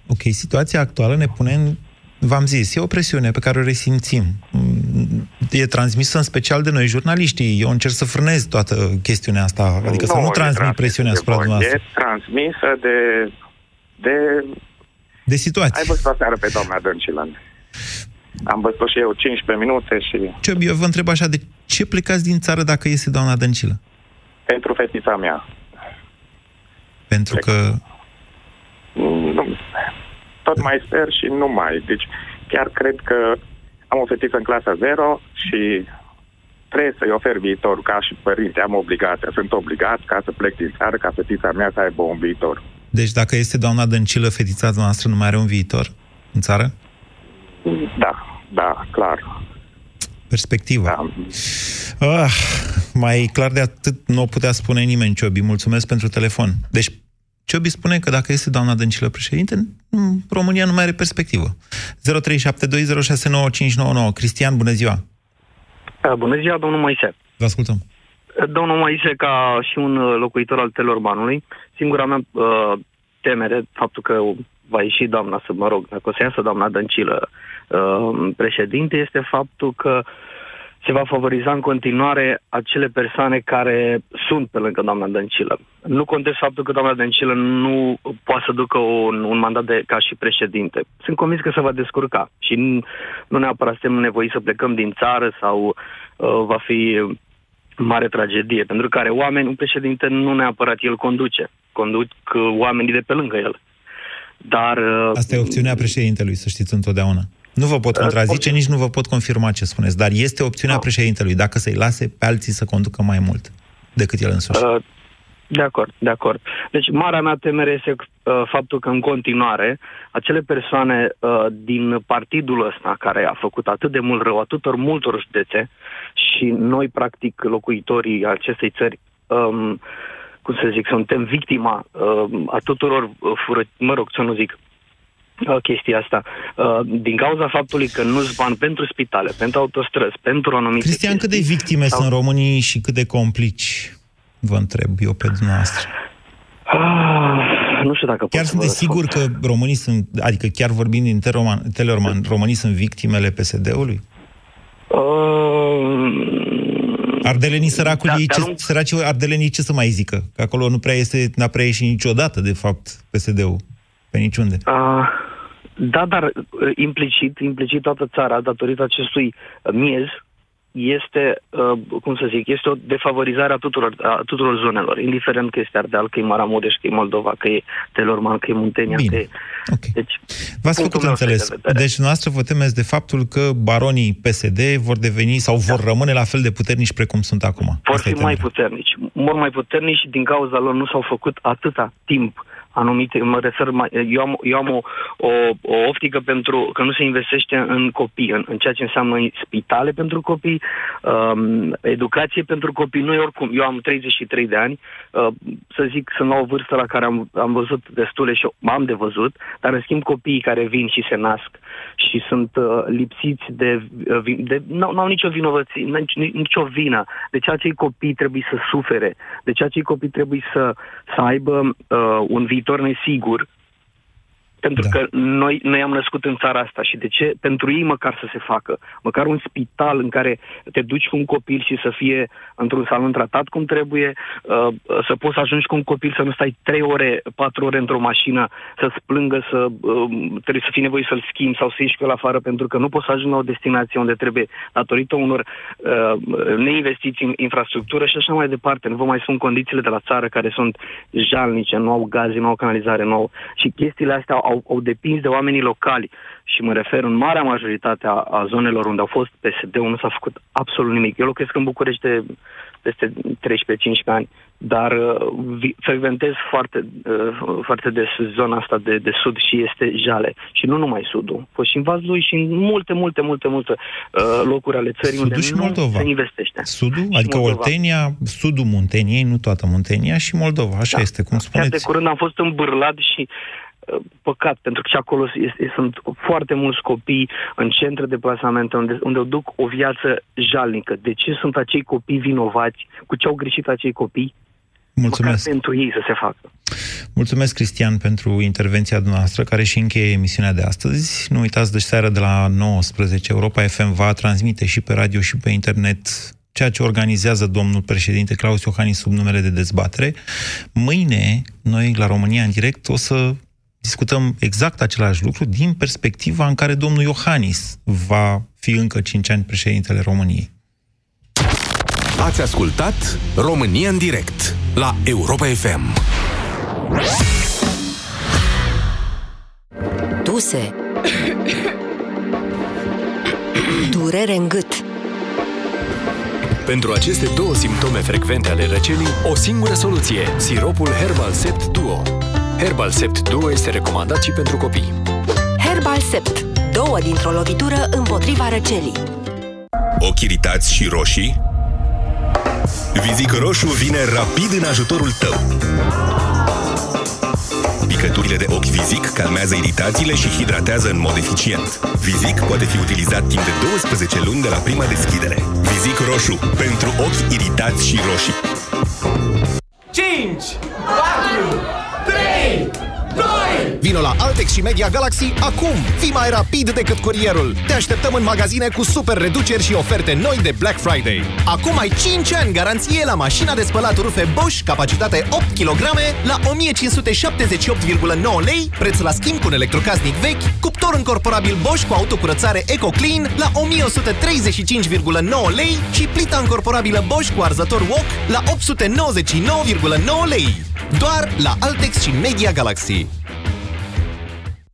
Ok, situația actuală ne pune în... V-am zis, e o presiune pe care o resimțim. Mm, E transmisă în special de noi, jurnaliștii. Eu încerc să frânez toată chestiunea asta, adică să nu e transmit transmisă presiunea de asupra voi, dumneavoastră. E transmisă de... de... De situație. Ai văzut aseară pe doamna Dăncilă. Am văzut și eu 15 minute și Ce, eu vă întreb așa, de ce plecați din țară dacă este doamna Dăncilă? pentru fetița mea. Pentru că... Nu, tot mai sper și nu mai. Deci chiar cred că am o fetiță în clasa 0 și trebuie să-i ofer viitor ca și părinte. Am obligația, sunt obligat ca să plec din țară, ca fetița mea să aibă un viitor. Deci dacă este doamna Dăncilă, fetița noastră nu mai are un viitor în țară? Da, da, clar. Perspectivă. Da. Ah, mai clar de atât nu o putea spune nimeni, Ciobi. Mulțumesc pentru telefon. Deci, Ciobi spune că dacă este doamna Dăncilă președinte, nu- România nu mai are perspectivă. 0372069599. Cristian, bună ziua! Uh, Bună ziua, domnul Moise. Vă ascultăm. Uh, Domnul Moise, ca și un uh, locuitor al Telormanului, singura mea uh, temere, faptul că va ieși doamna, să mă rog, dacă o să iasă doamna Dăncilă uh, președinte, este faptul că se va favoriza în continuare acele persoane care sunt pe lângă doamna Dăncilă. Nu contest faptul că doamna Dăncilă nu poate să ducă un, un mandat de, ca și președinte. Sunt convins că se va descurca și nu, nu neapărat suntem nevoiți să plecăm din țară sau uh, va fi mare tragedie, pentru care oameni, un președinte nu neapărat el conduce, conduc uh, oamenii de pe lângă el. Dar... uh, Asta e opțiunea președintelui, să știți întotdeauna. Nu vă pot contrazice, nici nu vă pot confirma ce spuneți, dar este opțiunea președintelui, dacă să-i lase pe alții să conducă mai mult decât el însuși. Uh, De acord, de acord. Deci, marea mea temere este uh, faptul că, în continuare, acele persoane uh, din partidul ăsta, care a făcut atât de mult rău atâtor multor județe, și noi, practic, locuitorii acestei țări, um, cum să zic, suntem victima um, a tuturor uh, fură, mă rog, să nu zic, uh, chestia asta. Uh, din cauza faptului că nu-ți bani pentru spitale, pentru autostrăzi, pentru anumite Cristian, cât de chestii, victime sau- sunt românii și cât de complici? Vă întreb eu pe dumneavoastră. Ah, nu știu dacă Chiar pot să vă sunteți sigur că românii sunt, adică chiar vorbind din Teleroman, Teleorman, românii sunt victimele PSD-ului? Ardelenii săracul, da, ei, de-a ce, lung- săracii ardelenii ce să mai zică? Că acolo nu prea este, n-a prea ieșit niciodată, de fapt, PSD-ul. Pe niciunde. Uh, da, dar uh, implicit, implicit toată țara, datorită acestui uh, miez, este, uh, cum să zic, este o defavorizare a tuturor, a tuturor zonelor, indiferent că este Ardeal, că e Maramureș, că e Moldova, că e Telorman, că e Muntenia, Bine. că e... Okay. Deci, V-ați punctul făcut meu înțeles. de vedere. Deci, noastră vă temeți de faptul că baronii PSD vor deveni sau vor rămâne la fel de puternici precum sunt acum. vor Asta e fi mai temerea. puternici, mult mai puternici și din cauza lor nu s-au făcut atâta timp anumite, mă refer mai, eu am, eu am o, o, o optică pentru că nu se investește în copii, în, în ceea ce înseamnă spitale pentru copii, um, educație pentru copii, nu e oricum, eu am 33 de ani, uh, să zic, sunt la o vârstă la care am, am văzut destule și am de văzut, dar în schimb copiii care vin și se nasc și sunt uh, lipsiți de, uh, vi- de nu au nicio vinovăție, nici, nicio vină. De ce acei copii trebuie să sufere? De ce acei copii trebuie să, să aibă uh, un viitor nesigur? Pentru da. că noi, noi am născut în țara asta și de ce? Pentru ei măcar să se facă. Măcar un spital în care te duci cu un copil și să fie într-un salon tratat cum trebuie, uh, să poți să ajungi cu un copil să nu stai 3 ore, 4 ore într-o mașină, să-ți plângă, să uh, trebuie să fii nevoie să-l schimbi sau să ieși cu el afară pentru că nu poți să ajungi la o destinație unde trebuie datorită unor uh, neinvestiții în infrastructură și așa mai departe. Nu vă mai spun condițiile de la țară care sunt jalnice, nu au gaze, nu au canalizare, nu au... Și chestiile astea au, au depins de oamenii locali și mă refer în marea majoritate a, a zonelor unde au fost PSD-ul, nu s-a făcut absolut nimic. Eu locuiesc în București de peste 13-15 ani, dar uh, vi- frecventez foarte, uh, foarte des zona asta de, de sud și este jale. Și nu numai sudul. A fost și în Vaslui și în multe, multe, multe, multe uh, locuri ale țării Sudul unde și nu Moldova. se investește. Sudul, Și adică Moldova. Oltenia, sudul Munteniei, nu toată Muntenia, și Moldova, așa Da. este, cum Chiar de spuneți. curând am fost în Bârlad și uh, păcat, pentru că și acolo este, sunt foarte mulți copii în centre de plasamente unde, unde duc o viață jalnică. De ce sunt acei copii vinovați? Cu ce au greșit acei copii? Mulțumesc. Măcar pentru ei să se facă. Mulțumesc, Cristian, pentru intervenția dumneavoastră, care și încheie emisiunea de astăzi. Nu uitați, de seară de la 19, Europa FM va transmite și pe radio și pe internet ceea ce organizează domnul președinte Claus Iohannis sub numele de dezbatere. Mâine, noi, la România în direct, o să discutăm exact același lucru din perspectiva în care domnul Iohannis va fi încă 5 ani președintele României. Ați ascultat România în direct la Europa FM. Tuse Durere în gât Pentru aceste două simptome frecvente ale răcelii, o singură soluție, siropul Herbal Sept Duo. Herbal Sept Duo este recomandat și pentru copii. Herbal Sept Două dintr-o lovitură împotriva răcelii Ochi iritați și roșii? Vizic Roșu vine rapid în ajutorul tău. Picăturile de ochi Vizic calmează iritațiile și hidratează în mod eficient. Vizic poate fi utilizat timp de 12 luni de la prima deschidere. Vizic Roșu. Pentru ochi iritați și roșii. 5, 4, 3, 2, Vino la Altex și Media Galaxy acum! Fii mai rapid decât curierul! Te așteptăm în magazine cu super reduceri și oferte noi de Black Friday. Acum ai 5 ani garanție la mașina de spălat rufe Bosch, capacitate 8 kg, la 1578,9 lei, preț la schimb cu un electrocasnic vechi, cuptor încorporabil Bosch cu autocurățare EcoClean la 1135,9 lei și plita încorporabilă Bosch cu arzător wok la 899,9 lei. Doar la Altex și Media Galaxy.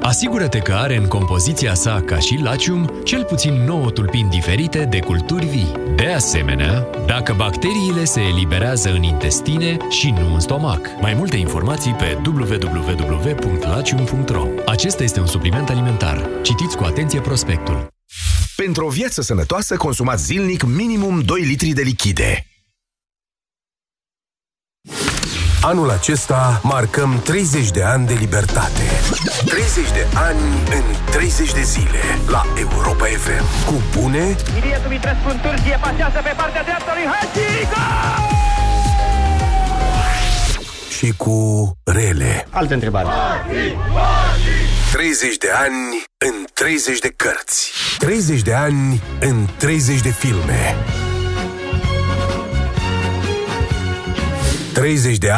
Asigură-te că are în compoziția sa, ca și Lacium, cel puțin 9 tulpini diferite de culturi vii. De asemenea, dacă bacteriile se eliberează în intestine și nu în stomac. Mai multe informații pe www.lacium.ro Acesta este un supliment alimentar. Citiți cu atenție prospectul. Pentru o viață sănătoasă, consumați zilnic minimum 2 litri de lichide. Anul acesta marcăm 30 de ani de libertate. 30 de ani în 30 de zile la Europa FM. Cu bune Ilie Dumitrescu în Turcie pasează pe partea dreaptă lui Hagi. Gol! și cu rele. Altă întrebare. 30 de ani în 30 de cărți. 30 de ani în 30 de filme. 30 de